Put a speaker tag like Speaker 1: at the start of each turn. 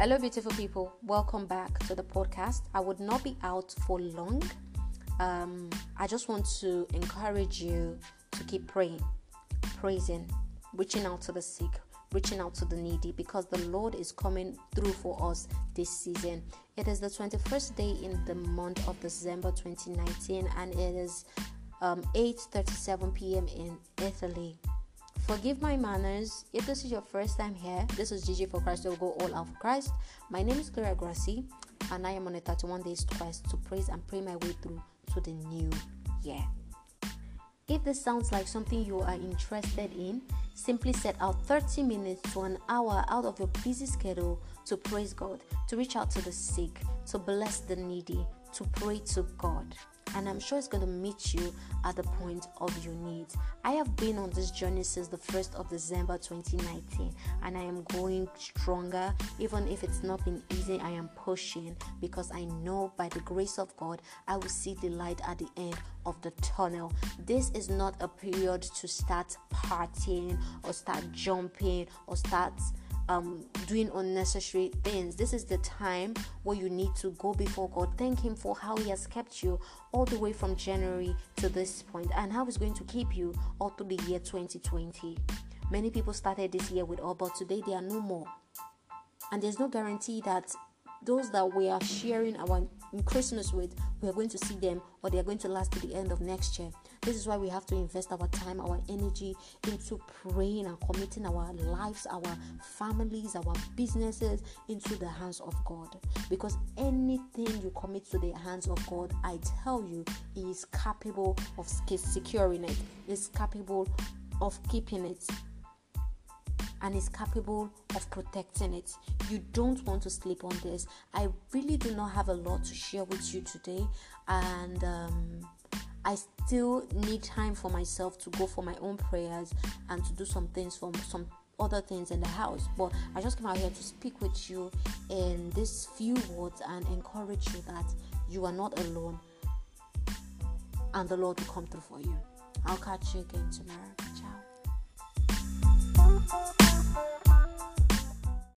Speaker 1: Hello, beautiful people. Welcome back to the podcast. I would not be out for long. Um, I just want to encourage you to keep praying, praising, reaching out to the sick, reaching out to the needy because the Lord is coming through for us this season. It is the 21st day in the month of December 2019 and it is um, 8:37 p.m. in Italy. Forgive my manners. If this is your first time here, this is Gigi for Christ We'll go all out for Christ. My name is Gloria Grassi, and I am on a 31 days quest to praise and pray my way through to the new year. If this sounds like something you are interested in, simply set out 30 minutes to an hour out of your busy schedule to praise God, to reach out to the sick, to bless the needy, to pray to God and I'm sure it's going to meet you at the point of your needs. I have been on this journey since the 1st of December 2019 and I am going stronger. Even if it's not been easy, I am pushing because I know by the grace of God, I will see the light at the end of the tunnel. This is not a period to start partying or start jumping or start um, doing unnecessary things. This is the time where you need to go before God, thank Him for how He has kept you all the way from January to this point and how He's going to keep you all through the year 2020. Many people started this year with all, but today they are no more. And there's no guarantee that those that we are sharing our Christmas with, we are going to see them or they are going to last to the end of next year. This is why we have to invest our time, our energy into praying and committing our lives, our families, our businesses into the hands of God. Because anything you commit to the hands of God, I tell you, is capable of securing it, is capable of keeping it and is capable of protecting it. You don't want to sleep on this. I really do not have a lot to share with you today, and um, I still need time for myself to go for my own prayers and to do some things for some other things in the house. But I just came out here to speak with you in these few words and encourage you that you are not alone and the Lord will come through for you. I'll catch you again tomorrow. Ciao.